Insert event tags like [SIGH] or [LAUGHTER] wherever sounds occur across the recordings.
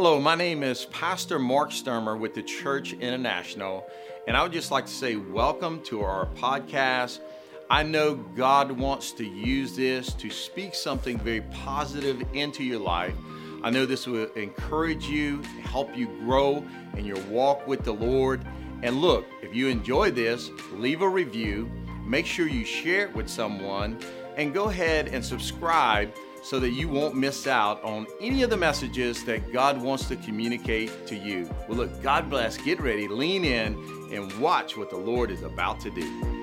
Hello, my name is Pastor Mark Stermer with the Church International, and I would just like to say welcome to our podcast. I know God wants to use this to speak something very positive into your life. I know this will encourage you, help you grow in your walk with the Lord. And look, if you enjoy this, leave a review, make sure you share it with someone, and go ahead and subscribe so that you won't miss out on any of the messages that God wants to communicate to you. Well, look, God bless. Get ready, lean in, and watch what the Lord is about to do.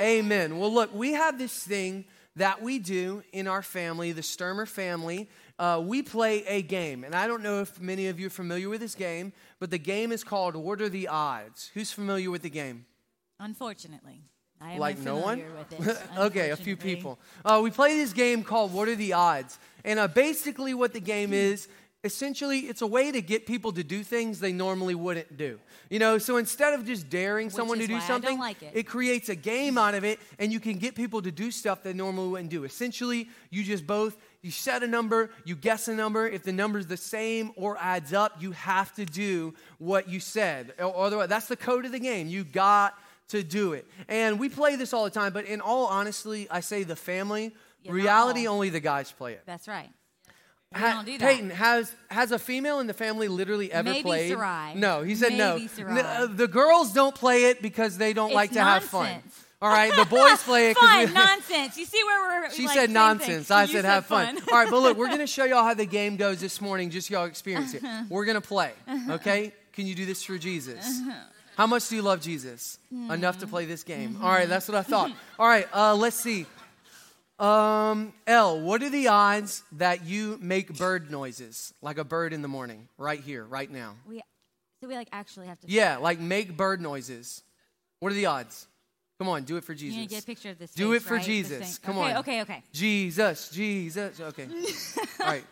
Amen. Well, look, we have this thing that we do in our family, the Stermer family. Uh, we play a game, and I don't know if many of you are familiar with this game, but the game is called What Are the Odds? Who's familiar with the game? Unfortunately. Like no one? It, [LAUGHS] okay, a few people. Uh, we play this game called What Are the Odds? And uh, basically, what the game is essentially, it's a way to get people to do things they normally wouldn't do. You know, so instead of just daring Which someone to do something, like it. it creates a game out of it, and you can get people to do stuff they normally wouldn't do. Essentially, you just both you set a number, you guess a number. If the number is the same or adds up, you have to do what you said. Otherwise, that's the code of the game. You got to do it. And we play this all the time, but in all honesty, I say the family, not reality, only the guys play it. That's right. We Ha- don't do that. Peyton, has has a female in the family literally ever Maybe played? Sarai. No, he said no. Maybe Sarai. N- uh, the girls don't play it because they don't It's like to have fun. All right, the boys play it because Fun, [LAUGHS] nonsense. You see where we're. She like, said nonsense. thing. I You said have fun. fun. All right, but look, we're going [LAUGHS] to show y'all how the game goes this morning, just y'all experience it. [LAUGHS] We're going to play, okay? Can you do this for Jesus? How much do you love Jesus? Enough to play this game. All right, that's what I thought. [LAUGHS] All right, uh, let's see. Um, L, what are the odds that you make bird noises like a bird in the morning, right here, right now? we, so we like actually have to. Yeah, like make bird noises. What are the odds? Come on, do it for You Jesus. need to get a picture of this. Do face, it for right? Jesus. Come okay, on. Okay, okay. Jesus, Jesus. Okay. [LAUGHS] All right.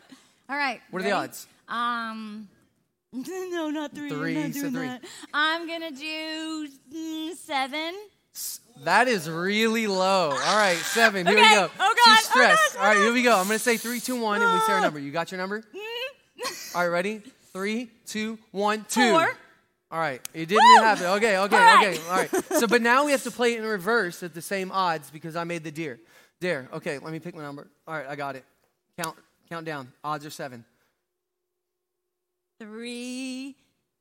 All right. What are the odds? Um. [LAUGHS] No, not three. Three, I'm not so three. that. I'm gonna do mm, seven. That is really low. All right, seven. Here we go. Oh, She's God. Oh, stressed. God. All right, here we go. I'm going to say three, two, one, and we say our Ah. number. You got your number? [LAUGHS] Mm. All right, ready? Three, two, one, two. Four. All right, it didn't Woo! happen. Okay, okay, All right. okay. All right. So, but now we have to play it in reverse at the same odds because I made the deer. Dare. Okay, let me pick my number. All right, I got it. Count, count down. Odds are seven. Three.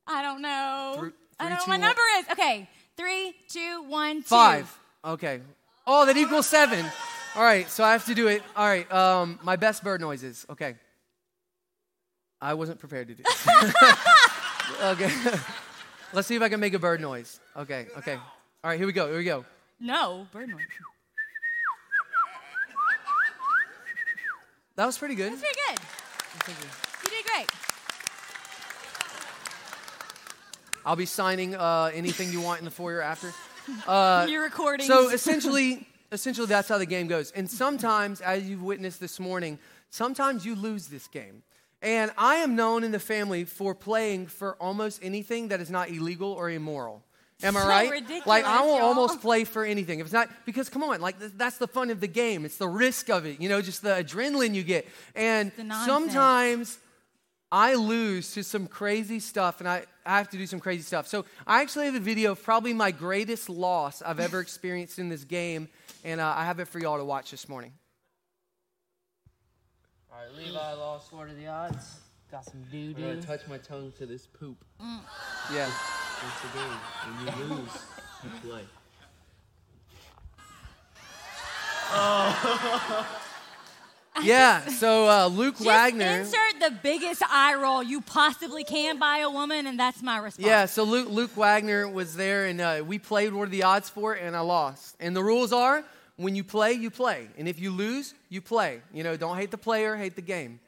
I don't know. Three- I don't know two, what my number is. Okay. Three, two, one, two. Five. Okay. Oh, that equals seven. All right, so I have to do it. All right, um, my best bird noises. Okay. I wasn't prepared to do this. [LAUGHS] okay. [LAUGHS] Let's see if I can make a bird noise. Okay, okay. All right, here we go, here we go. No, bird noise. That was pretty good. That's pretty good. You did great. I'll be signing uh, anything you want in the foyer after. [LAUGHS] Uh, You're recording. So [LAUGHS] essentially, essentially that's how the game goes. And sometimes, as you've witnessed this morning, sometimes you lose this game. And I am known in the family for playing for almost anything that is not illegal or immoral. Am I So right? ridiculous, like I will y'all. almost play for anything. If it's not because come on, like th- that's the fun of the game. It's the risk of it, you know, just the adrenaline you get. And sometimes I lose to some crazy stuff and I, I have to do some crazy stuff. So I actually have a video of probably my greatest loss I've ever [LAUGHS] experienced in this game, and uh, I have it for y'all to watch this morning. All right, Levi lost. What are the odds? Got some doo doo. I'm gonna touch my tongue to this poop. Yeah. It's a game. When you lose, you play. [LAUGHS] [LAUGHS] [LAUGHS] Yeah, so uh, Luke Just Wagner. insert the biggest eye roll you possibly can by a woman, and that's my response. Yeah, so Luke, Luke Wagner was there, and uh, we played what are the odds for it, and I lost. And the rules are when you play, you play. And if you lose, you play. You know, don't hate the player, hate the game.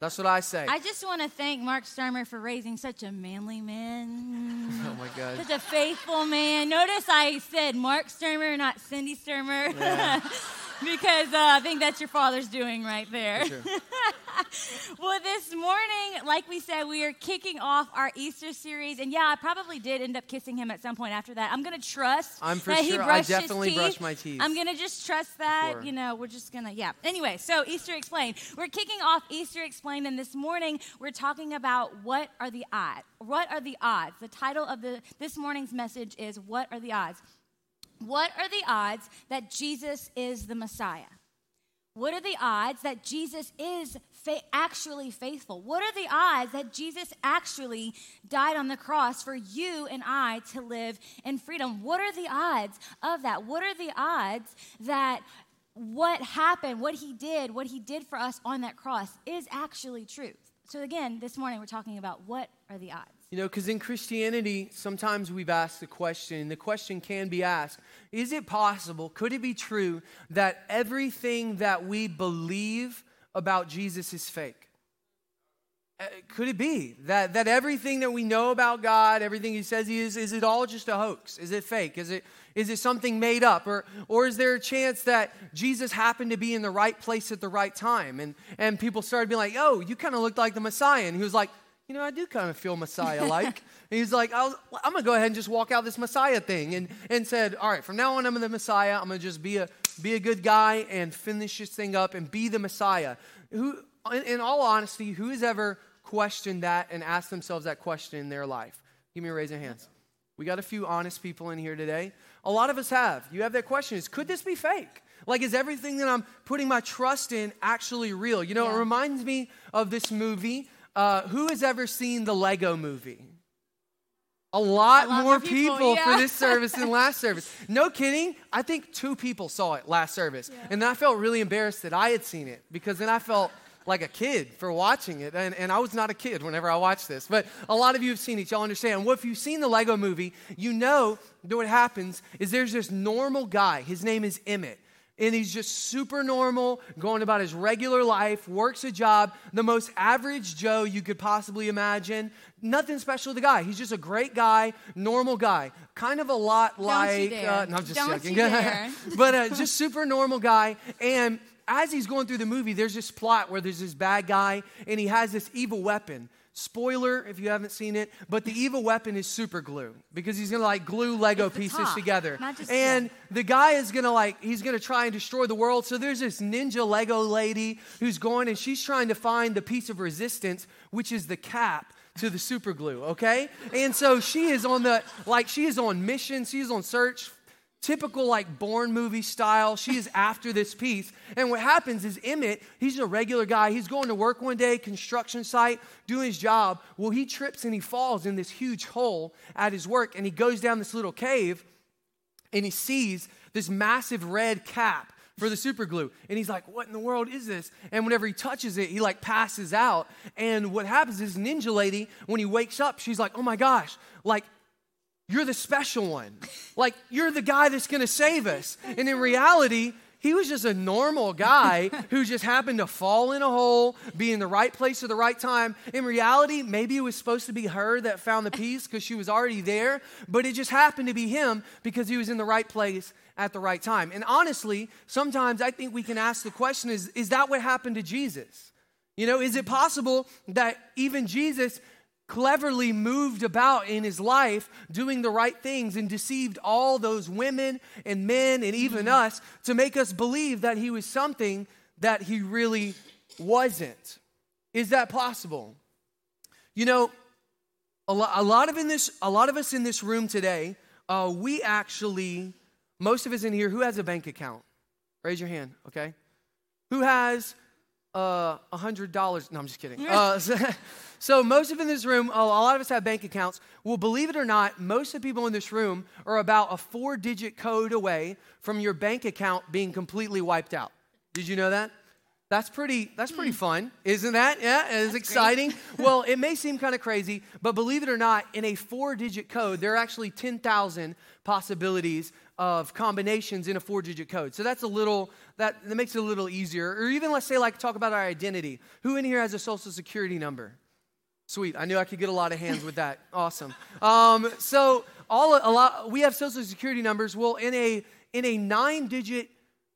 That's what I say. I just want to thank Mark Stermer for raising such a manly man. [LAUGHS] oh my God. Such a faithful man. Notice I said Mark Stermer, not Cindy Stermer. [LAUGHS] because uh, I think that's your father's doing right there. Sure. [LAUGHS] well, this morning, like we said, we are kicking off our Easter series, and yeah, I probably did end up kissing him at some point after that. I'm gonna trust I'm for that he sure- I brushed definitely his brush teeth. my teeth. I'm gonna just trust that. Sure. You know, we're just gonna yeah. Anyway, so Easter explained. We're kicking off Easter explained, and this morning we're talking about what are the odds. What are the odds? The title of the this morning's message is "What are the odds." What are the odds that Jesus is the Messiah? What are the odds that Jesus is fa- actually faithful? What are the odds that Jesus actually died on the cross for you and I to live in freedom? What are the odds of that? What are the odds that what happened, what he did, what he did for us on that cross is actually truth? So, again, this morning we're talking about what are the odds? You know, because in Christianity, sometimes we've asked the question, the question can be asked Is it possible, could it be true that everything that we believe about Jesus is fake? Uh, Could it be that, that everything that we know about God, everything He says He is, is it all just a hoax? Is it fake? Is it, is it something made up? Or, or is there a chance that Jesus happened to be in the right place at the right time? And, and people started being like, oh, you kind of looked like the Messiah. And He was like, you know, I do kind of feel Messiah like. [LAUGHS] he's like, I'll, I'm going to go ahead and just walk out this Messiah thing. And, and said, all right, from now on, I'm the Messiah. I'm going to just be a, be a good guy and finish this thing up and be the Messiah. Who, in, in all honesty, who has ever questioned that and asked themselves that question in their life? Give me a raise of hands. We got a few honest people in here today. A lot of us have. You have that question is, could this be fake? Like, is everything that I'm putting my trust in actually real? You know, it reminds me of this movie. Uh, who has ever seen the Lego movie? A lot, A lot more more people, people, for this service than last [LAUGHS] service. No kidding. I think two people saw it last service. And then I felt really embarrassed that I had seen it because then I felt like a kid for watching it. And, and I was not a kid whenever I watched this. But a lot of you have seen it. Y'all understand. Well, if you've seen the Lego movie, you know that what happens is there's this normal guy. His name is Emmett and he's just super normal, going about his regular life, works a job, the most average Joe you could possibly imagine. Nothing special to the guy. He's just a great guy, normal guy. Kind of a lot you like. Uh, no, I'm just Don't joking. you [LAUGHS] dare. but uh, just super normal guy. And as he's going through the movie, there's this plot where there's this bad guy, and he has this evil weapon. Spoiler if you haven't seen it, but the evil weapon is super glue because he's gonna like glue Lego pieces top, together. and the guy is gonna like he's gonna try and destroy the world. So there's this ninja lego lady who's going and she's trying to find the piece of resistance which is the cap to the super glue okay? And so she is on the like she is on mission she's on search typical like Bourne movie style. She is after this piece. And what happens is emmett he's a regular guy. He's going to work one day construction site doing his job. Well he trips and he falls in this huge hole at his work and he goes down this little cave and he sees this massive red cap for the super glue. And he's like what in the world is this? And whenever he touches it he like passes out. And what happens is ninja lady when he wakes up she's like oh my gosh like you're the special one like you're the guy that's going to save us and in reality he was just a normal guy who just happened to fall in a hole, be in the right place at the right time. In reality, maybe it was supposed to be her that found the piece because she was already there, but it just happened to be him because he was in the right place at the right time. And honestly, sometimes I think we can ask the question is, is that what happened to Jesus? You know, is it possible that even Jesus cleverly moved about in his life doing the right things and deceived all those women and men and even us to make us believe that he was something that he really wasn't? Is that possible? You know, a lot, a lot of in this, a lot of us in this room today, uh, we actually, most of us in here, who has a bank account? Raise your hand, okay? Who has uh, a hundred dollars? No, I'm just kidding. Uh, [LAUGHS] so, so most of in this room, a lot of us have bank accounts. Well, believe it or not, most of the people in this room are about a four-digit code away from your bank account being completely wiped out. Did you know that? That's pretty. That's pretty fun, isn't that? Yeah, it's exciting. [LAUGHS] well, it may seem kind of crazy, but believe it or not, in a four-digit code, there are actually ten thousand possibilities of combinations in a four-digit code. So that's a little. That, that makes it a little easier. Or even let's say, like, talk about our identity. Who in here has a social security number? Sweet. I knew I could get a lot of hands with that. [LAUGHS] Awesome. Um, so all a lot we have social security numbers. Well, in a in a nine digit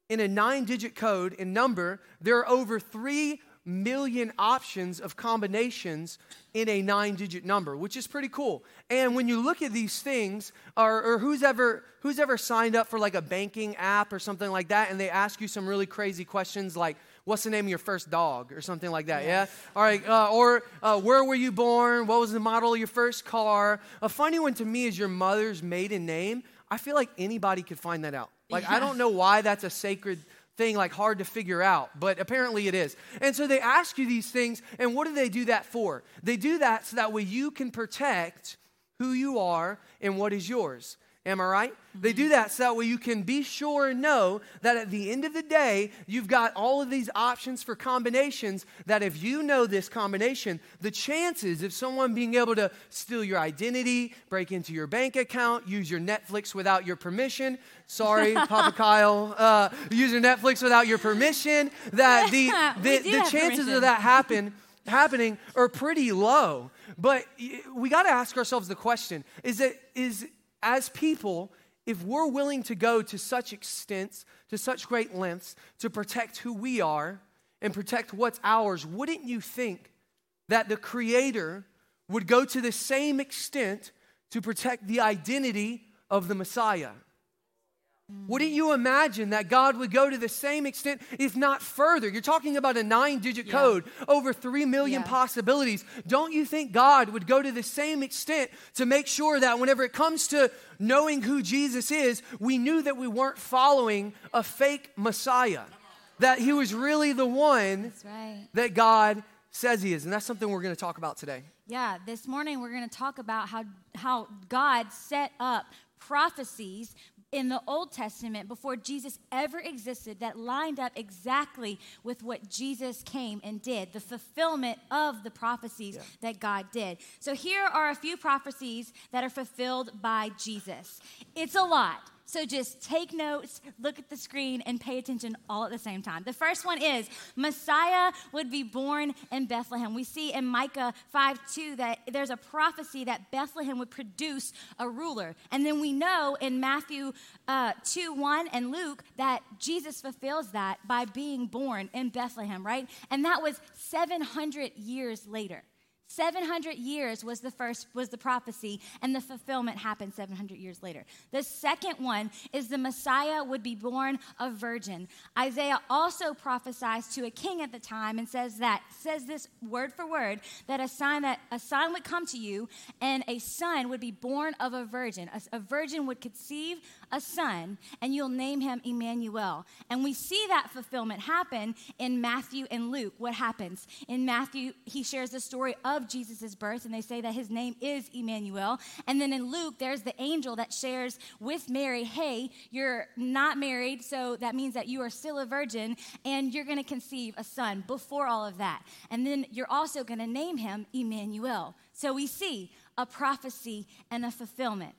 in a nine digit code in number, there are over three million options of combinations in a nine digit number, which is pretty cool. And when you look at these things, or, or, who's, ever, who's ever signed up for like a banking app or something like that, and they ask you some really crazy questions like, what's the name of your first dog? or something like that yeah? All right uh, or uh, where were you born? What was the model of your first car? A funny one to me is your mother's maiden name. I feel like anybody could find that out like yeah. i don't know why that's a sacred thing like hard to figure out, but apparently it is. And so they ask you these things, and what do they do that for? They do that so that way you can protect who you are and what is yours. Am I right? Mm-hmm. They do that so that way you can be sure and know that at the end of the day, you've got all of these options for combinations. That if you know this combination, the chances of someone being able to steal your identity, break into your bank account, use your Netflix without your permission, sorry, [LAUGHS] Papa Kyle, uh, use your Netflix without your permission, that the, [LAUGHS] the, the chances permission. of that happen, [LAUGHS] happening are pretty low. But we got to ask ourselves the question is that is as people, if we're willing to go to such extents, to such great lengths to protect who we are and protect what's ours, wouldn't you think that the Creator would go to the same extent to protect the identity of the Messiah? Wouldn't you imagine that God would go to the same extent, if not further? You're talking about a nine digit yeah. code, over three million yeah. possibilities. Don't you think God would go to the same extent to make sure that whenever it comes to knowing who Jesus is, we knew that we weren't following a fake Messiah? That he was really the one right. that God says he is. And that's something we're going to talk about today. Yeah, this morning we're going to talk about how, how God set up prophecies in the Old Testament before Jesus ever existed that lined up exactly with what Jesus came and did, the fulfillment of the prophecies yeah. that God did. So here are a few prophecies that are fulfilled by Jesus. It's a lot. So just take notes, look at the screen, and pay attention all at the same time. The first one is Messiah would be born in Bethlehem. We see in Micah 5 2 that there's a prophecy that Bethlehem would produce a ruler. And then we know in Matthew uh, 2 1 and Luke that Jesus fulfills that by being born in Bethlehem, right? And that was 700 years later. 700 years was the first was the prophecy and the fulfillment happened 700 years later. The second one is the messiah would be born a virgin. Isaiah also prophesies to a king at the time and says that says this word for word that a sign that a sign would come to you and a son would be born of a virgin. A, a virgin would conceive a son and you'll name him emmanuel and we see that fulfillment happen in matthew and luke what happens in matthew he shares the story of Jesus' birth, and they say that his name is Emmanuel. And then in Luke, there's the angel that shares with Mary, hey, you're not married, so that means that you are still a virgin, and you're going to conceive a son before all of that. And then you're also going to name him Emmanuel. So we see a prophecy and a fulfillment.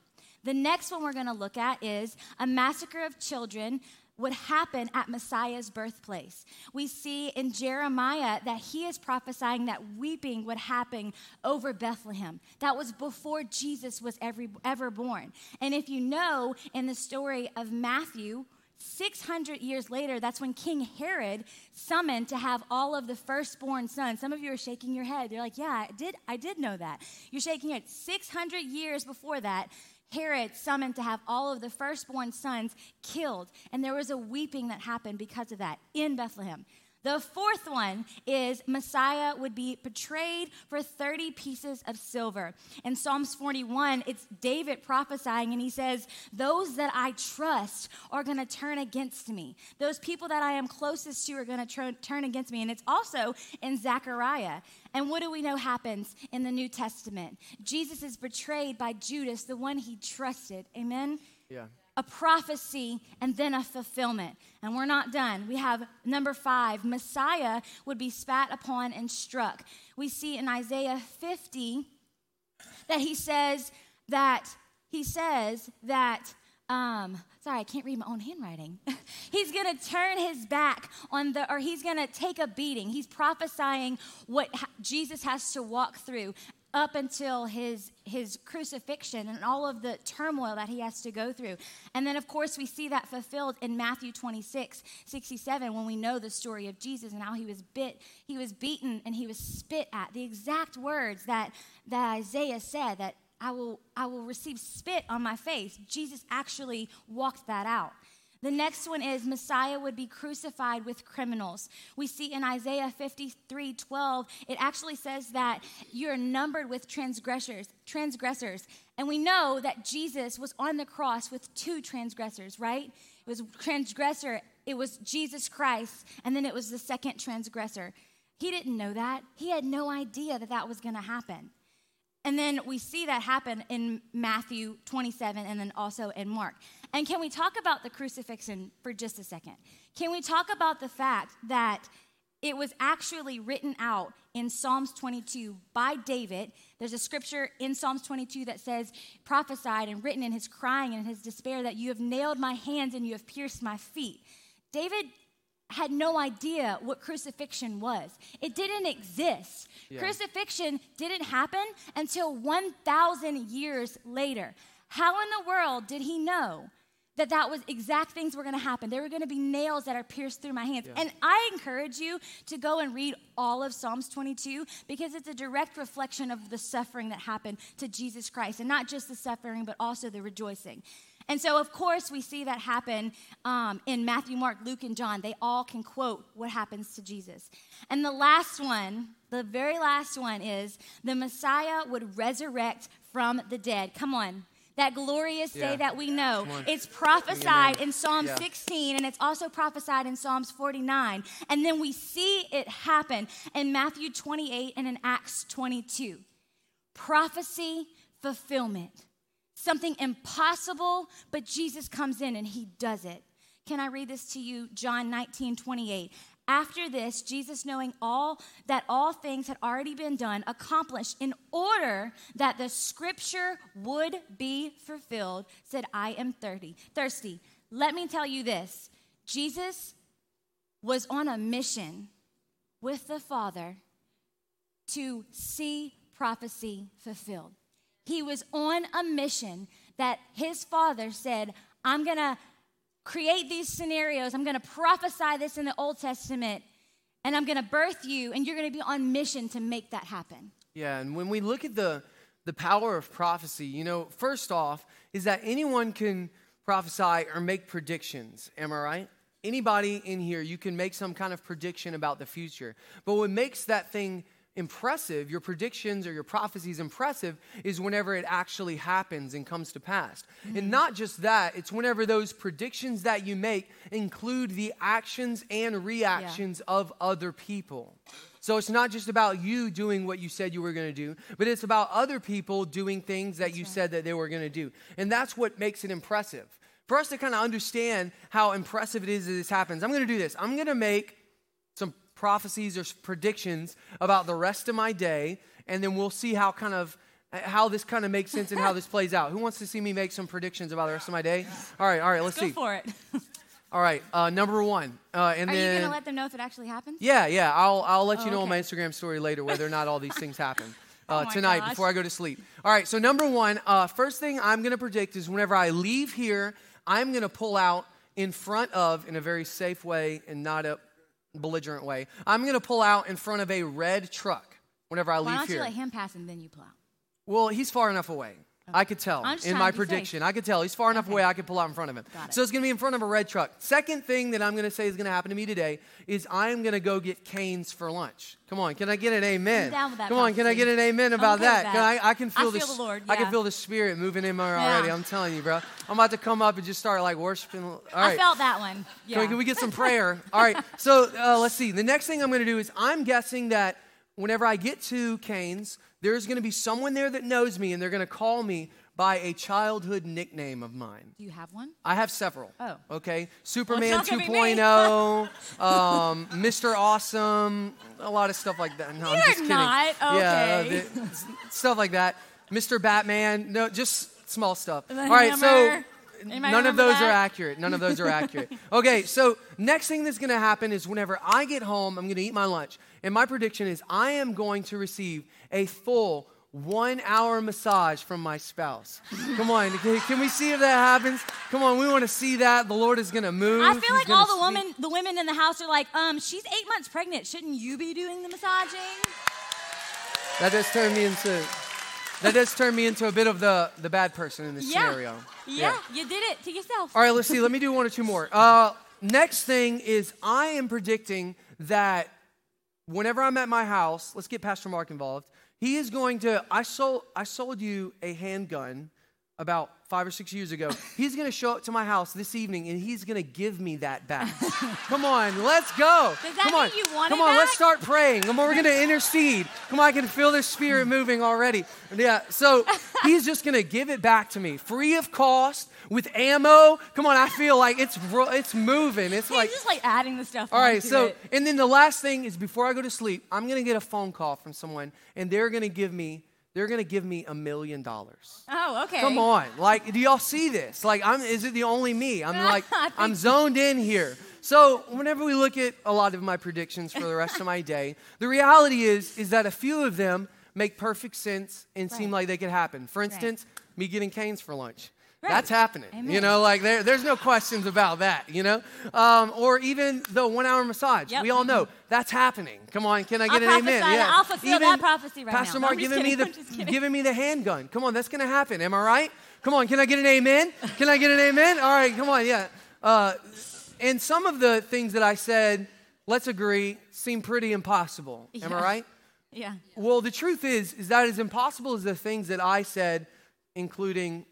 The next one we're going to look at is a massacre of children would happen at Messiah's birthplace. We see in Jeremiah that he is prophesying that weeping would happen over Bethlehem. That was before Jesus was ever, ever born. And if you know in the story of Matthew, 600 years later, that's when King Herod summoned to have all of the firstborn sons. Some of you are shaking your head. You're like, yeah, I did, I did know that. You're shaking head. 600 years before that, Herod summoned to have all of the firstborn sons killed. And there was a weeping that happened because of that in Bethlehem. The fourth one is Messiah would be betrayed for 30 pieces of silver. In Psalms 41, it's David prophesying, and he says, Those that I trust are going to turn against me. Those people that I am closest to are going to tr- turn against me. And it's also in Zechariah. And what do we know happens in the New Testament? Jesus is betrayed by Judas, the one he trusted. Amen? Yeah a prophecy, and then a fulfillment. And we're not done. We have number five Messiah would be spat upon and struck. We see in Isaiah 50 that he says that, he says that, um, sorry, I can't read my own handwriting. [LAUGHS] he's going to turn his back on the, or he's going to take a beating. He's prophesying what Jesus has to walk through up until his, his crucifixion and all of the turmoil that he has to go through. And then, of course, we see that fulfilled in Matthew 26, 67, when we know the story of Jesus and how he was bit, he was beaten, and he was spit at. The exact words that, that Isaiah said that I will, I will receive spit on my face. Jesus actually walked that out. The next one is Messiah would be crucified with criminals. We see in Isaiah 53 12, it actually says that you're numbered with transgressors, transgressors. And we know that Jesus was on the cross with two transgressors, right? It was transgressor, it was Jesus Christ, and then it was the second transgressor. He didn't know that. He had no idea that that was going to happen. And then we see that happen in Matthew 27 and then also in Mark. And can we talk about the crucifixion for just a second? Can we talk about the fact that it was actually written out in Psalms 22 by David? There's a scripture in Psalms 22 that says, prophesied and written in his crying and in his despair, that you have nailed my hands and you have pierced my feet. David had no idea what crucifixion was. It didn't exist. Yeah. Crucifixion didn't happen until 1,000 years later. How in the world did he know that that was exact things were going to happen? There were going to be nails that are pierced through my hands. Yeah. And I encourage you to go and read all of Psalms 22 because it's a direct reflection of the suffering that happened to Jesus Christ. And not just the suffering, but also the rejoicing. And so, of course, we see that happen um, in Matthew, Mark, Luke, and John. They all can quote what happens to Jesus. And the last one, the very last one, is the Messiah would resurrect from the dead. Come on. That glorious day that we know. It's prophesied in Psalm yeah. 16 and it's also prophesied in Psalms 49. And then we see it happen in Matthew 28 and in Acts 22. Prophecy fulfillment something impossible, but Jesus comes in and he does it. Can I read this to you? John 19, 28. After this, Jesus, knowing all that all things had already been done, accomplished in order that the scripture would be fulfilled, said, I am 30, thirsty. Let me tell you this Jesus was on a mission with the Father to see prophecy fulfilled. He was on a mission that his father said, I'm going to create these scenarios. I'm going to prophesy this in the Old Testament, and I'm going to birth you, and you're going to be on mission to make that happen. Yeah, and when we look at the, the power of prophecy, you know, first off, is that anyone can prophesy or make predictions. Am I right? Anybody in here, you can make some kind of prediction about the future. But what makes that thing impressive, your predictions or your prophecies impressive, is whenever it actually happens and comes to pass. Mm-hmm. And not just that, it's whenever those predictions that you make include the actions and reactions yeah. of other people. So it's not just about you doing what you said you were going to do, but it's about other people doing things that that's you right. said that they were going to do. And that's what makes it impressive. For us to kind of understand how impressive it is that this happens, I'm going to do this. I'm going to make prophecies or predictions about the rest of my day, and then we'll see how kind of how this kind of makes sense and how this plays out. Who wants to see me make some predictions about the rest of my day? All right, all right, let's, let's see. For it. [LAUGHS] all right, uh, number one, uh, and Are then you gonna let them know if it actually happens? Yeah, yeah. I'll I'll let oh, you know okay. on my Instagram story later whether or not all these things happen. [LAUGHS] Uh, oh tonight gosh. before I go to sleep. All right, so number one, uh, first thing I'm going to predict is whenever I leave here, I'm going to pull out in front of, in a very safe way and not a belligerent way. I'm going to pull out in front of a red truck whenever I Why leave don't here. you let him pass and then you pull out? Well, he's far enough away. I could tell in my prediction. I could tell he's far enough okay. away. I could pull out in front of him. So it's going to be in front of a red truck. Second thing that I'm going to say is going to happen to me today is I'm going to go get Canes for lunch. Come on, can I get an amen? Come on, can I get an amen about that? that? Can I, I can feel, I feel the, Lord. Yeah. I can feel the Spirit moving in my already. Yeah. I'm telling you, bro. I'm about to come up and just start like worshiping. All right. I felt that one. Yeah. Can, we, can we get some prayer? All right. [LAUGHS] So uh, let's see. The next thing I'm going to do is I'm guessing that whenever I get to Canes, there's going to be someone there that knows me, and they're going to call me by a childhood nickname of mine. Do you have one? I have several. Oh. Okay. Superman well, 2.0, [LAUGHS] um, Mr. Awesome, a lot of stuff like that. No, You're I'm just kidding. not. Okay. Yeah, stuff like that. Mr. Batman. No, just small stuff. The All right, hammer. so none of those that? are accurate. None of those are [LAUGHS] accurate. Okay, so next thing that's going to happen is whenever I get home, I'm going to eat my lunch. And my prediction is I am going to receive a full one hour massage from my spouse. Come on, can, we see if that happens? Come on, we want to see that. The Lord is going to move. I feel like all the speak. women, the women in the house are like, um, she's eight months pregnant. Shouldn't you be doing the massaging? That just turned me into. That does turn me into a bit of the, the bad person in this Yeah. scenario. Yeah, you did it to yourself. All right, let's see. Let me do one or two more. Uh, next thing is I am predicting that whenever I'm at my house, let's get Pastor Mark involved. He is going to. I sold. I sold you a handgun about five or six years ago. [LAUGHS] He's going to show up to my house this evening and he's going to give me that back. Come on, let's go. Does that Come on, you want come on. Let's start praying. Come on, we're going to intercede. Come on, I can feel the spirit moving already. Yeah. So he's just going to give it back to me, free of cost, with ammo. Come on, I feel like it's it's moving. It's He's like just like adding the stuff. all right, so it. and then the last thing is before I go to sleep, I'm gonna get a phone call from someone, and they're gonna give me they're gonna give me a million dollars. oh, okay. Come on, like, do y'all see this? Like, I'm is it the only me? I'm [LAUGHS] like, I'm zoned in here. So whenever we look at a lot of my predictions for the rest of my day, [LAUGHS] the reality is is that a few of them make perfect sense and seem like they could happen. For instance, me getting canes for lunch. Right. That's happening. You know, like there, there's no questions about that, you know? Um, or even the one hour massage. Yep. We all know that's happening. Come on, can I get I'll an amen? Yeah. I'll fulfill that prophecy right Pastor now. No, Mark giving me kidding. The [LAUGHS] giving me the handgun. Come on, that's gonna happen. Am I right? Come on, can I get an amen? Can I get an amen? All right, come on, yeah. Uh, and some of the things that I said, let's agree, seem pretty impossible. Am I right? Yeah. Well, the truth is, is that as impossible as the things that I said, including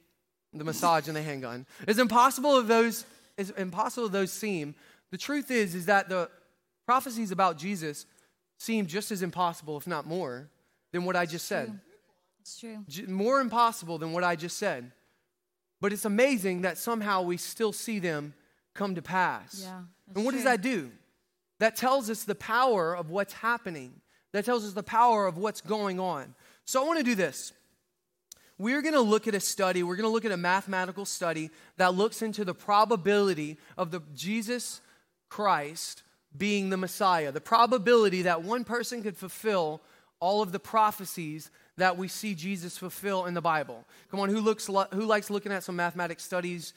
the massage and the handgun, as impossible of those, as impossible as those seem, the truth is, is that the prophecies about Jesus seem just as impossible, if not more, than what I just said. It's true. J- more impossible than what I just said. But it's amazing that somehow we still see them come to pass. Yeah, and what does that do? That tells us the power of what's happening. That tells us the power of what's going on. So I want to do this. We're going to look at a study, we're going to look at a mathematical study that looks into the probability of the Jesus Christ being the Messiah, the probability that one person could fulfill all of the prophecies that we see Jesus fulfill in the Bible. Come on, who looks who likes looking at some mathematic studies?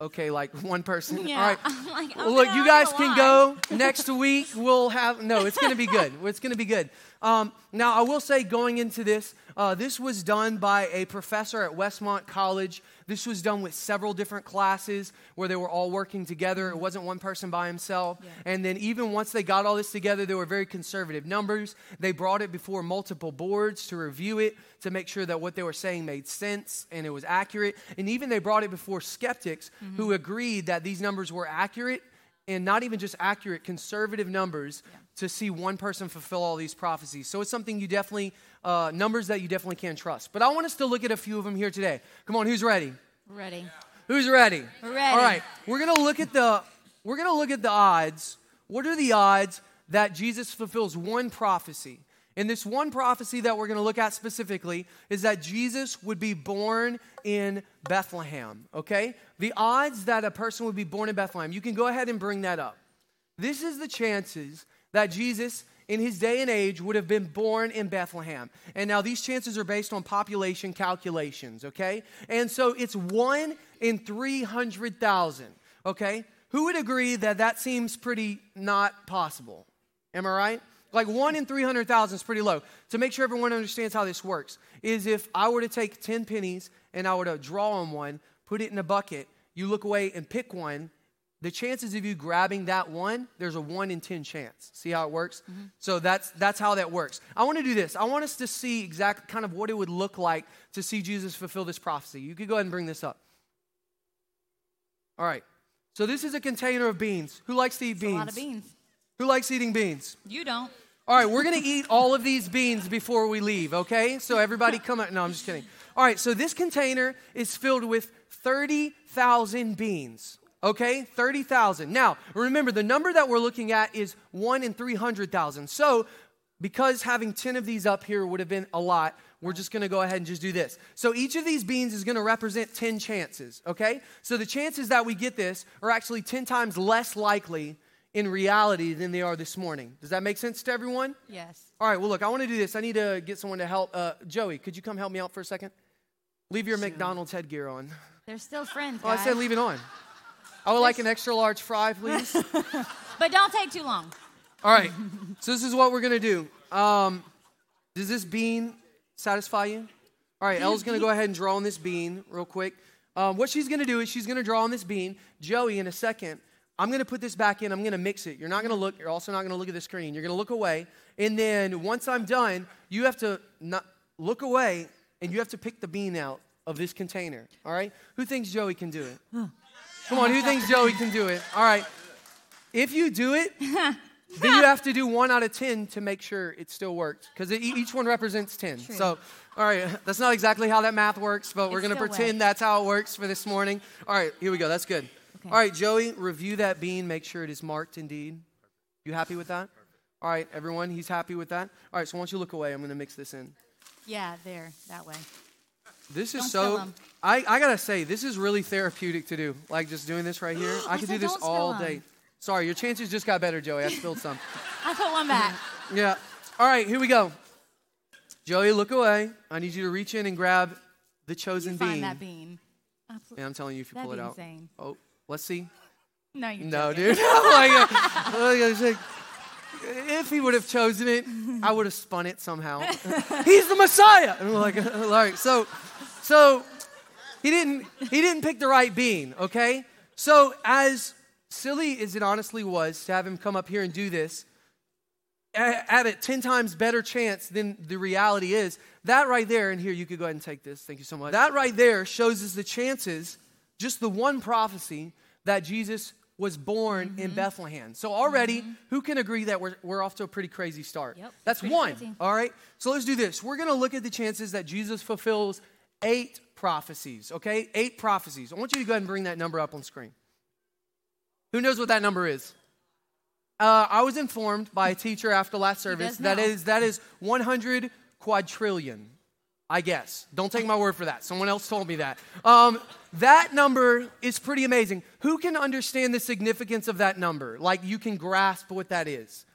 Okay, like [LAUGHS] one person. Yeah. All right. [LAUGHS] Like, Well, Look, you guys can go [LAUGHS] next week. We'll have no. It's going to be good. It's going to be good. Um, now, I will say, going into this, uh, this was done by a professor at Westmont College. This was done with several different classes where they were all working together. It wasn't one person by himself. And then, even once they got all this together, they were very conservative numbers. They brought it before multiple boards to review it to make sure that what they were saying made sense and it was accurate. And even they brought it before skeptics who agreed that these numbers were accurate and not even just accurate, conservative numbers to see one person fulfill all these prophecies. So it's something you definitely, uh, numbers that you definitely can't trust. But I want us to look at a few of them here today. Come on, who's ready? Ready. Who's ready? We're ready. All right, we're gonna look at the we're gonna look at the odds. What are the odds that Jesus fulfills one prophecy? And this one prophecy that we're going to look at specifically is that Jesus would be born in Bethlehem, okay? The odds that a person would be born in Bethlehem, you can go ahead and bring that up. This is the chances that Jesus, in his day and age, would have been born in Bethlehem. And now these chances are based on population calculations, okay? And so it's one in 300,000, okay? Who would agree that that seems pretty not possible? Am I right? Like one in 300,000 is pretty low. To make sure everyone understands how this works, is if I were to take 10 pennies and I were to draw on one, put it in a bucket, you look away and pick one, the chances of you grabbing that one, there's a one in 10 chance. See how it works? Mm-hmm. So that's, that's how that works. I want to do this. I want us to see exactly kind of what it would look like to see Jesus fulfill this prophecy. You could go ahead and bring this up. All right. So this is a container of beans. Who likes to eat It's a lot of beans. Who likes eating beans? You don't. All right, we're going to eat all of these beans before we leave, okay? So everybody come out. No, I'm just kidding. All right, so this container is filled with 30,000 beans, okay? 30,000. Now, remember, the number that we're looking at is 1 in 300,000. So because having 10 of these up here would have been a lot, we're just going to go ahead and just do this. So each of these beans is going to represent 10 chances, okay? So the chances that we get this are actually 10 times less likely in reality than they are this morning. Does that make sense to everyone? Yes. All right, well, look, I want to do this. I need to get someone to help. Uh, Joey, could you come help me out for a second? Leave your McDonald's headgear on. They're still friends, Oh, I said leave it on. I would like an extra large fry, please. [LAUGHS] [LAUGHS] But don't take too long. All right, so this is what we're going to do. Um, does this bean satisfy you? All right, Elle's going to go ahead and draw on this bean real quick. Um, what she's going to do is she's going to draw on this bean. Joey, in a second, I'm going to put this back in. I'm going to mix it. You're not going to look. You're also not going to look at the screen. You're going to look away. And then once I'm done, you have to not look away and you have to pick the bean out of this container. All right? Who thinks Joey can do it? Come on, who thinks Joey can do it? All right. If you do it, [LAUGHS] then you have to do one out of 10 to make sure it still works because each one represents 10. So, all right, that's not exactly how that math works, but we're going to pretend that's how it works for this morning. All right, here we go. That's good. Okay. All right, Joey, review that bean. Make sure it is marked indeed. You happy with that? All right, everyone, he's happy with that. All right, so once you look away, I'm going to mix this in. Yeah, there, that way. This is Don't so. I, I gotta say, this is really therapeutic to do. Like just doing this right here. [GASPS] I I could do this all day. Sorry, your chances just got better, Joey. I spilled some. [LAUGHS] I put one back. Yeah. All right, here we go. Joey, look away. I need you to reach in and grab the chosen You bean. find that bean. Absolutely. Yeah, I'm telling you, if you That'd pull it out. insane. Oh, let's see. No, you No, dude. [LAUGHS] oh my God. Oh my God, if he would have chosen it, I would have spun it somehow. [LAUGHS] He's the Messiah. And we're like, [LAUGHS] all right. So, so he didn't. He didn't pick the right bean. Okay. So as silly as it honestly was to have him come up here and do this, a- at a 10 times better chance than the reality is. That right there, and here you could go ahead and take this. Thank you so much. That right there shows us the chances, just the one prophecy that Jesus was born in Bethlehem. So already, who can agree that we're, we're off to a pretty crazy start? Yep, That's one. crazy. All right. So let's do this. We're going to look at the chances that Jesus fulfills eight prophecies, okay? Eight prophecies. I want you to go ahead and bring that number up on screen. Who knows what that number is? Uh, I was informed by a teacher after last service that is that is 100 quadrillion. I guess. Don't take my word for that. Someone else told me that. Um, that number is pretty amazing. Who can understand the significance of that number? Like you can grasp what that is.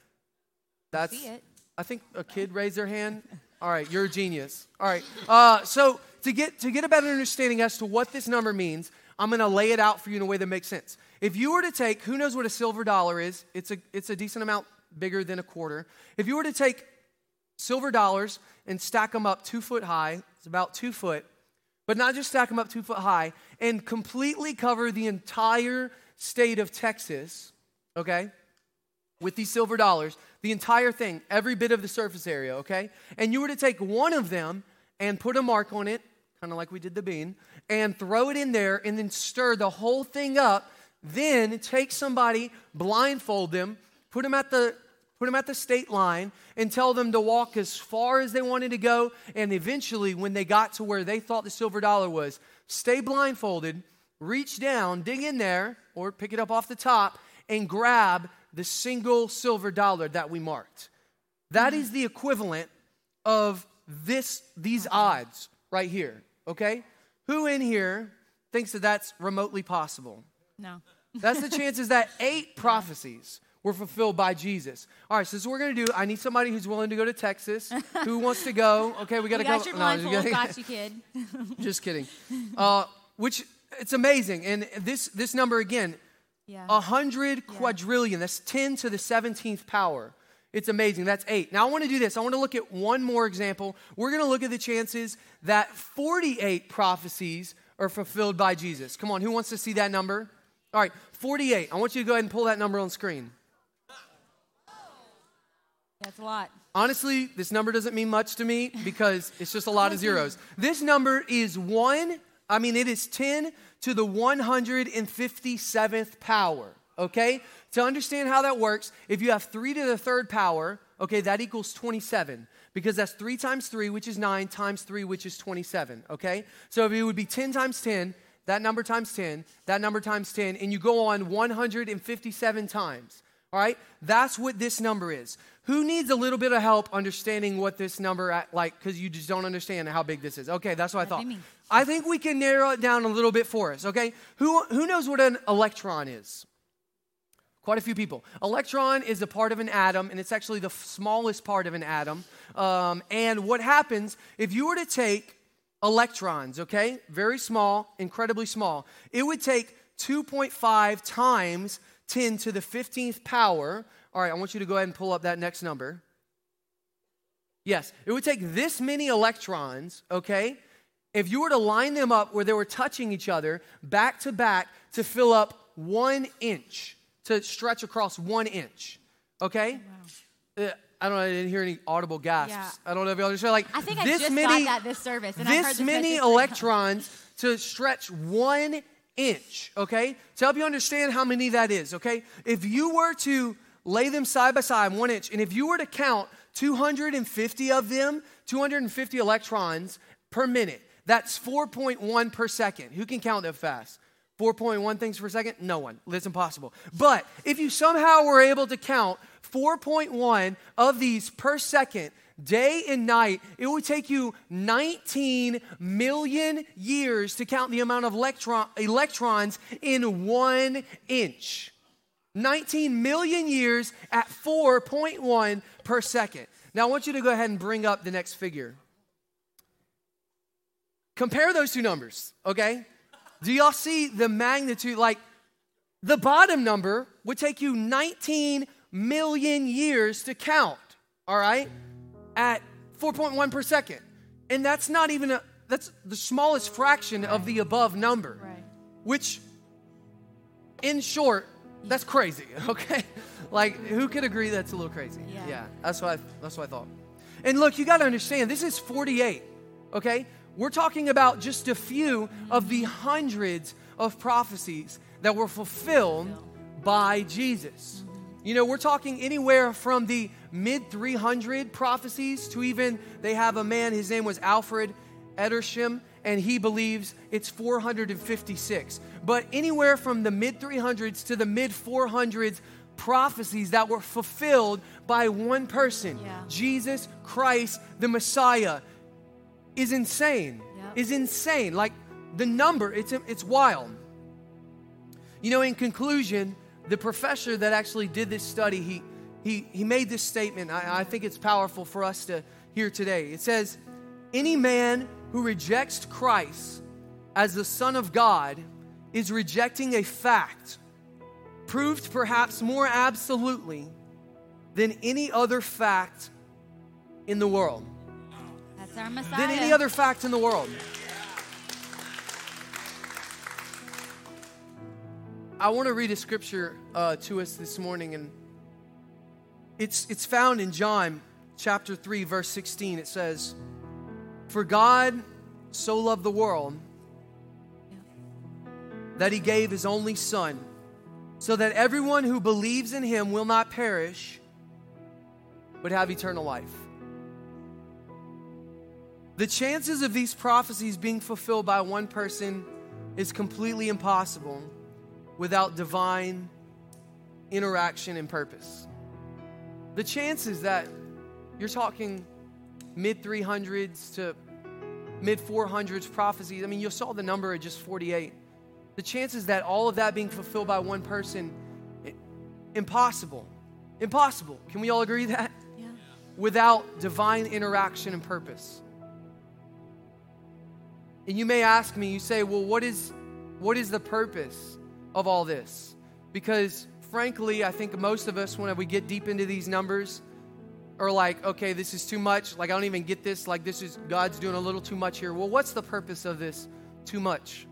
That's. See it. I think a kid raised their hand. All right, you're a genius. All right. Uh, so to get to get a better understanding as to what this number means, I'm going to lay it out for you in a way that makes sense. If you were to take, who knows what a silver dollar is? It's a it's a decent amount bigger than a quarter. If you were to take silver dollars and stack them up two foot high, it's about two foot, but not just stack them up two foot high, and completely cover the entire state of Texas, okay? with these silver dollars, the entire thing, every bit of the surface area, okay? And you were to take one of them and put a mark on it, kind of like we did the bean, and throw it in there and then stir the whole thing up, then take somebody, blindfold them, put them at the put them at the state line and tell them to walk as far as they wanted to go and eventually when they got to where they thought the silver dollar was, stay blindfolded, reach down, dig in there or pick it up off the top and grab the single silver dollar that we marked. That is the equivalent of this these odds right here, okay? Who in here thinks that that's remotely possible? No. That's the chances that eight prophecies were fulfilled by Jesus. All right, so this is what we're going to do. I need somebody who's willing to go to Texas. Who [LAUGHS] wants to go? Okay, we got to got go. your no, I'm just blindfold. kidding. got [LAUGHS] you, kid. [LAUGHS] Just kidding. Uh, which it's amazing, and this this number again, Yeah. a hundred quadrillion. That's ten to the seventeenth power. It's amazing. That's eight. Now I want to do this. I want to look at one more example. We're going to look at the chances that forty-eight prophecies are fulfilled by Jesus. Come on, who wants to see that number? All right, forty-eight. I want you to go ahead and pull that number on screen. That's a lot. Honestly, this number doesn't mean much to me because it's just a lot of zeros. [LAUGHS] This number is one, I mean, it is 10 to the 157th power, okay? To understand how that works, if you have 3 to the third power, okay, that equals 27 because that's 3 times 3, which is 9, times 3, which is 27, okay? So if it would be 10 times 10, that number times 10, that number times 10, and you go on 157 times. All right? That's what this number is. Who needs a little bit of help understanding what this number at, like cuz you just don't understand how big this is. Okay, that's what I thought. I think we can narrow it down a little bit for us, okay? Who who knows what an electron is? Quite a few people. Electron is a part of an atom, and it's actually the f- smallest part of an atom. Um, and what happens if you were to take electrons, okay, very small, incredibly small, it would take 2.5 times 10 to the 15th power. All right, I want you to go ahead and pull up that next number. Yes, it would take this many electrons, okay, if you were to line them up where they were touching each other back to back to fill up one inch, to stretch across one inch, okay? Uh, I don't know, I didn't hear any audible gasps. Yeah. I don't know if y'all understand. Like, I think I this just many, got that this service. And I heard this this many electrons to stretch one inch, okay? To help you understand how many that is, okay? If you were to lay them side by side, one inch, and if you were to count 250 of them, 250 electrons per minute, that's 4.1 per second. Who can count that fast? 4.1 things per second? No one. That's impossible. But if you somehow were able to count 4.1 of these per second, day and night, it would take you 19 million years to count the amount of electron, electrons in one inch. 19 million years at 4.1 per second. Now, I want you to go ahead and bring up the next figure. Compare those two numbers, okay? Do y'all see the magnitude? Like, the bottom number would take you 19 million years to count, all right? At 4.1 per second. And that's not even a, that's the smallest fraction of the above number, Right. which, in short, that's crazy, [LAUGHS] okay? Like, who could agree that's a little crazy? Yeah. that's what I, that's what I thought. And look, you got to understand, this is 48, okay? We're talking about just a few of the hundreds of prophecies that were fulfilled by Jesus. You know, we're talking anywhere from the mid 300 prophecies to even they have a man, his name was Alfred Edersheim, and he believes it's 456. But anywhere from the mid 300s to the mid 400s prophecies that were fulfilled by one person, Yeah. Jesus Christ, the Messiah, is insane. Yep. Is insane. Like the number, it's it's wild. You know, in conclusion, the professor that actually did this study, he he he made this statement. I, I think it's powerful for us to hear today. It says, any man who rejects Christ as the Son of God is rejecting a fact proved perhaps more absolutely than any other fact in the world That's our Messiah. than any other fact in the world. I want to read a scripture uh, to us this morning, and it's, it's found in John chapter 3, verse 16. It says, For God so loved the world that he gave his only Son, so that everyone who believes in him will not perish, but have eternal life. The chances of these prophecies being fulfilled by one person is completely impossible without divine interaction and purpose. The chances that you're talking mid 300s to mid 400s prophecies, I mean, you saw the number at just 48. The chances that all of that being fulfilled by one person, impossible. Impossible. Can we all agree that? Yeah. without divine interaction and purpose. And you may ask me, you say, well, what is, what is the purpose of all this? Because frankly, I think most of us, when we get deep into these numbers, are like, okay, this is too much. Like, I don't even get this. Like, this is, God's doing a little too much here. Well, what's the purpose of this too much?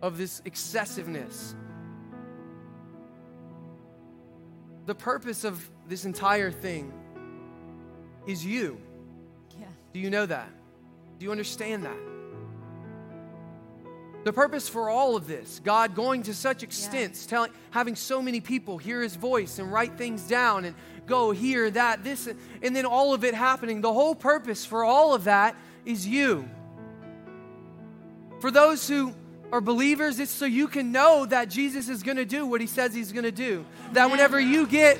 Of this excessiveness? The purpose of this entire thing is you. Yeah. Do you know that? Do you understand that? The purpose for all of this, God going to such extents, telling, having so many people hear His voice and write things down and go here, that, this, and then all of it happening. The whole purpose for all of that is you. For those who are believers, it's so you can know that Jesus is going to do what He says He's going to do. That whenever you get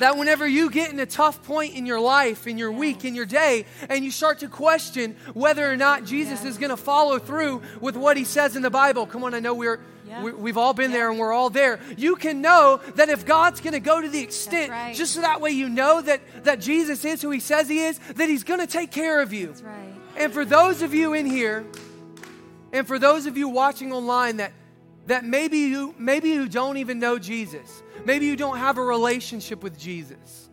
that whenever you get in a tough point in your life, in your week, in your day, and you start to question whether or not Jesus is going to follow through with what he says in the Bible. Come on, I know we're Yeah. We, we've all been Yeah. there and we're all there. You can know that if God's going to go to the extent, right. just so that way you know that, that Jesus is who he says he is, that he's going to take care of you. That's right. And for those of you in here, and for those of you watching online that that maybe you maybe you don't even know Jesus. Maybe you don't have a relationship with Jesus.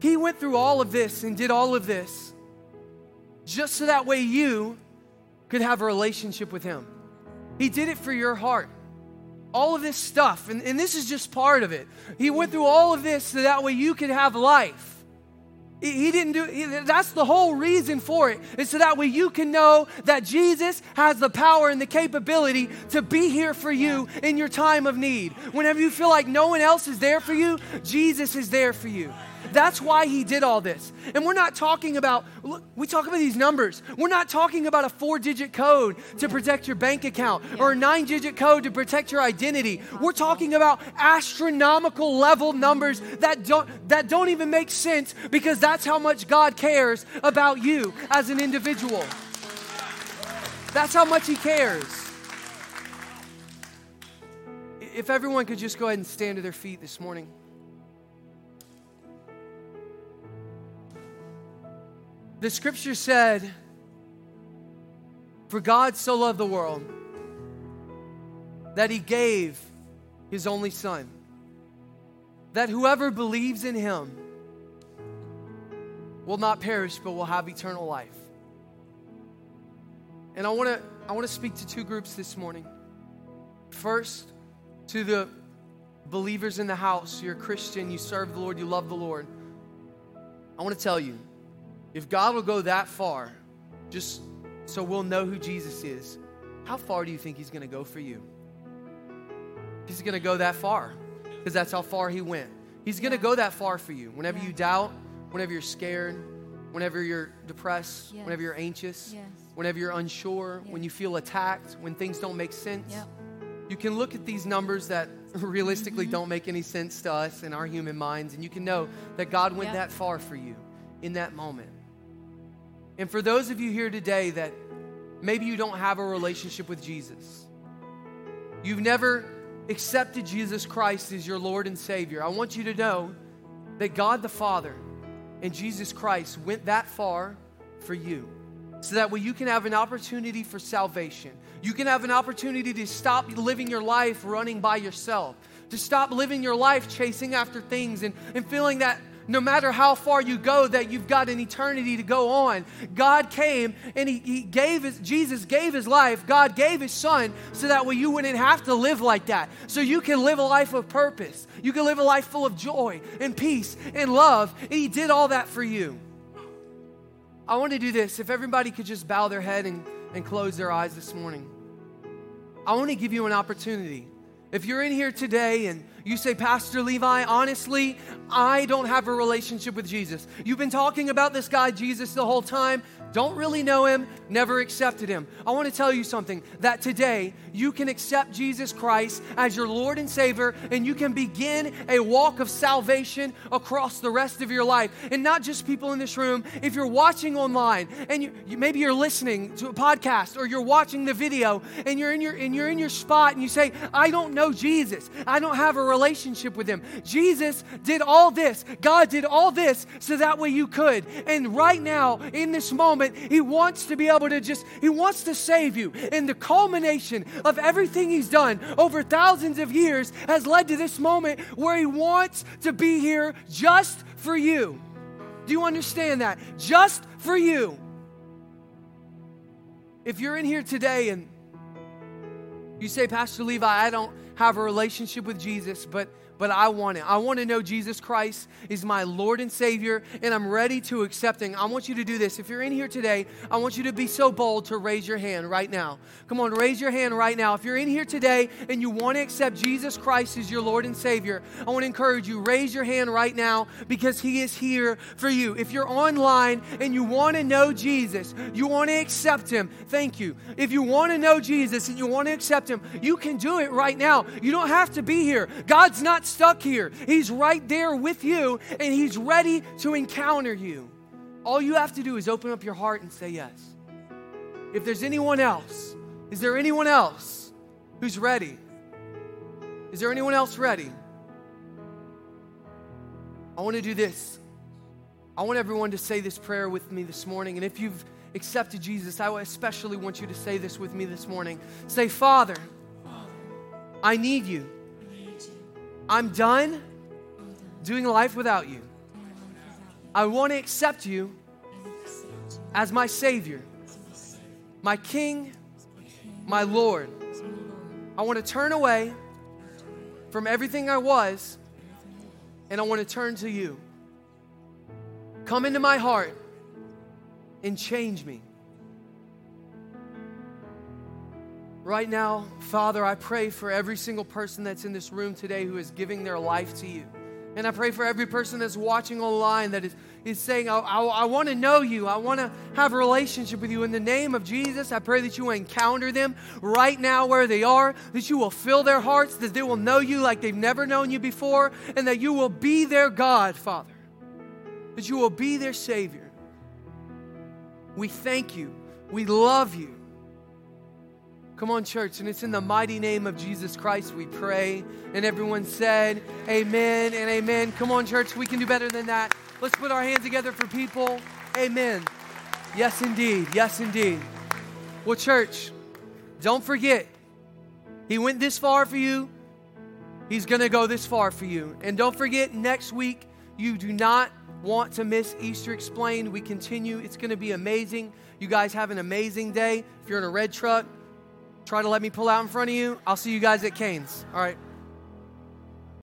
He went through all of this and did all of this just so that way you could have a relationship with him. He did it for your heart. All of this stuff, and, and this is just part of it. He went through all of this so that way you could have life. He, didn't do that's the whole reason for it. Is so that way you can know that Jesus has the power and the capability to be here for you in your time of need. Whenever you feel like no one else is there for you, Jesus is there for you. That's why he did all this. And we're not talking about, look, we talk about these numbers. We're not talking about a four digit code to protect your bank account or a nine digit code to protect your identity. We're talking about astronomical level numbers that don't, that don't even make sense because that's how much God cares about you as an individual. That's how much he cares. If everyone could just go ahead and stand to their feet this morning. The scripture said, For God so loved the world that he gave his only Son, that whoever believes in him will not perish but will have eternal life. And I want to I want to speak to two groups this morning. First, to the believers in the house, you're a Christian, you serve the Lord, you love the Lord. I want to tell you, if God will go that far, just so we'll know who Jesus is, how far do you think He's going to go for you? He's going to go that far because that's how far He went. He's going to go that far for you. Whenever you doubt, whenever you're scared, whenever you're depressed, Yes. whenever you're anxious, Yes. whenever you're unsure, when you feel attacked, when things don't make sense. Yep. You can look at these numbers that [LAUGHS] realistically mm-hmm. don't make any sense to us in our human minds, and you can know that God went Yep. that far for you in that moment. And for those of you here today that maybe you don't have a relationship with Jesus, you've never accepted Jesus Christ as your Lord and Savior, I want you to know that God the Father and Jesus Christ went that far for you so that way you can have an opportunity for salvation. You can have an opportunity to stop living your life running by yourself, to stop living your life chasing after things and, and feeling that no matter how far you go, that you've got an eternity to go on. God came and he, he gave his, Jesus gave his life, God gave his son so that way you wouldn't have to live like that. So you can live a life of purpose. You can live a life full of joy and peace and love. And he did all that for you. I want to do this. If everybody could just bow their head and, and close their eyes this morning, I want to give you an opportunity. If you're in here today and you say, Pastor Levi, honestly, I don't have a relationship with Jesus. You've been talking about this guy, Jesus, the whole time. Don't really know him, never accepted him. I want to tell you something that today you can accept Jesus Christ as your Lord and Savior, and you can begin a walk of salvation across the rest of your life. And not just people in this room, if you're watching online and you, you- maybe you're listening to a podcast or you're watching the video and you're in your and you're in your spot and you say, I don't know Jesus. I don't have a relationship with him. Jesus did all this. God did all this so that way you could. And right now, in this moment, He wants to be able to just, He wants to save you. And the culmination of everything He's done over thousands of years has led to this moment where He wants to be here just for you. Do you understand that? Just for you. If you're in here today and you say, Pastor Levi, I don't have a relationship with Jesus, but but I want it. I want to know Jesus Christ is my Lord and Savior, and I'm ready to accept Him. I want you to do this. If you're in here today, I want you to be so bold to raise your hand right now. Come on, raise your hand right now. If you're in here today and you want to accept Jesus Christ as your Lord and Savior, I want to encourage you, raise your hand right now because He is here for you. If you're online and you want to know Jesus, you want to accept Him, thank you. If you want to know Jesus and you want to accept Him, you can do it right now. You don't have to be here. God's not stuck here, He's right there with you and He's ready to encounter you. All you have to do is open up your heart and say yes. If there's anyone else, is there anyone else Who's ready? Is there anyone else ready? I want to do this. I want everyone to say this prayer with me this morning. And if you've accepted Jesus, I especially want you to say this with me this morning. Say, Father, I need you. I'm done doing life without you. I want to accept you as my Savior, my King, my Lord. I want to turn away from everything I was and I want to turn to you. Come into my heart and change me. Right now, Father, I pray for every single person that's in this room today who is giving their life to you. And I pray for every person that's watching online that is, is saying, I, I, I want to know you. I want to have a relationship with you. In the name of Jesus, I pray that you will encounter them right now where they are, that you will fill their hearts, that they will know you like they've never known you before, and that you will be their God, Father, that you will be their Savior. We thank you. We love you. Come on, church. And it's in the mighty name of Jesus Christ we pray. And everyone said, Amen and amen. Come on, church. We can do better than that. Let's put our hands together for people. Amen. Yes, indeed. Yes, indeed. Well, church, don't forget, He went this far for you. He's going to go this far for you. And don't forget, next week, you do not want to miss Easter Explained. We continue. It's going to be amazing. You guys have an amazing day. If you're in a red truck, try to let me pull out in front of you. I'll see you guys at Canes. All right.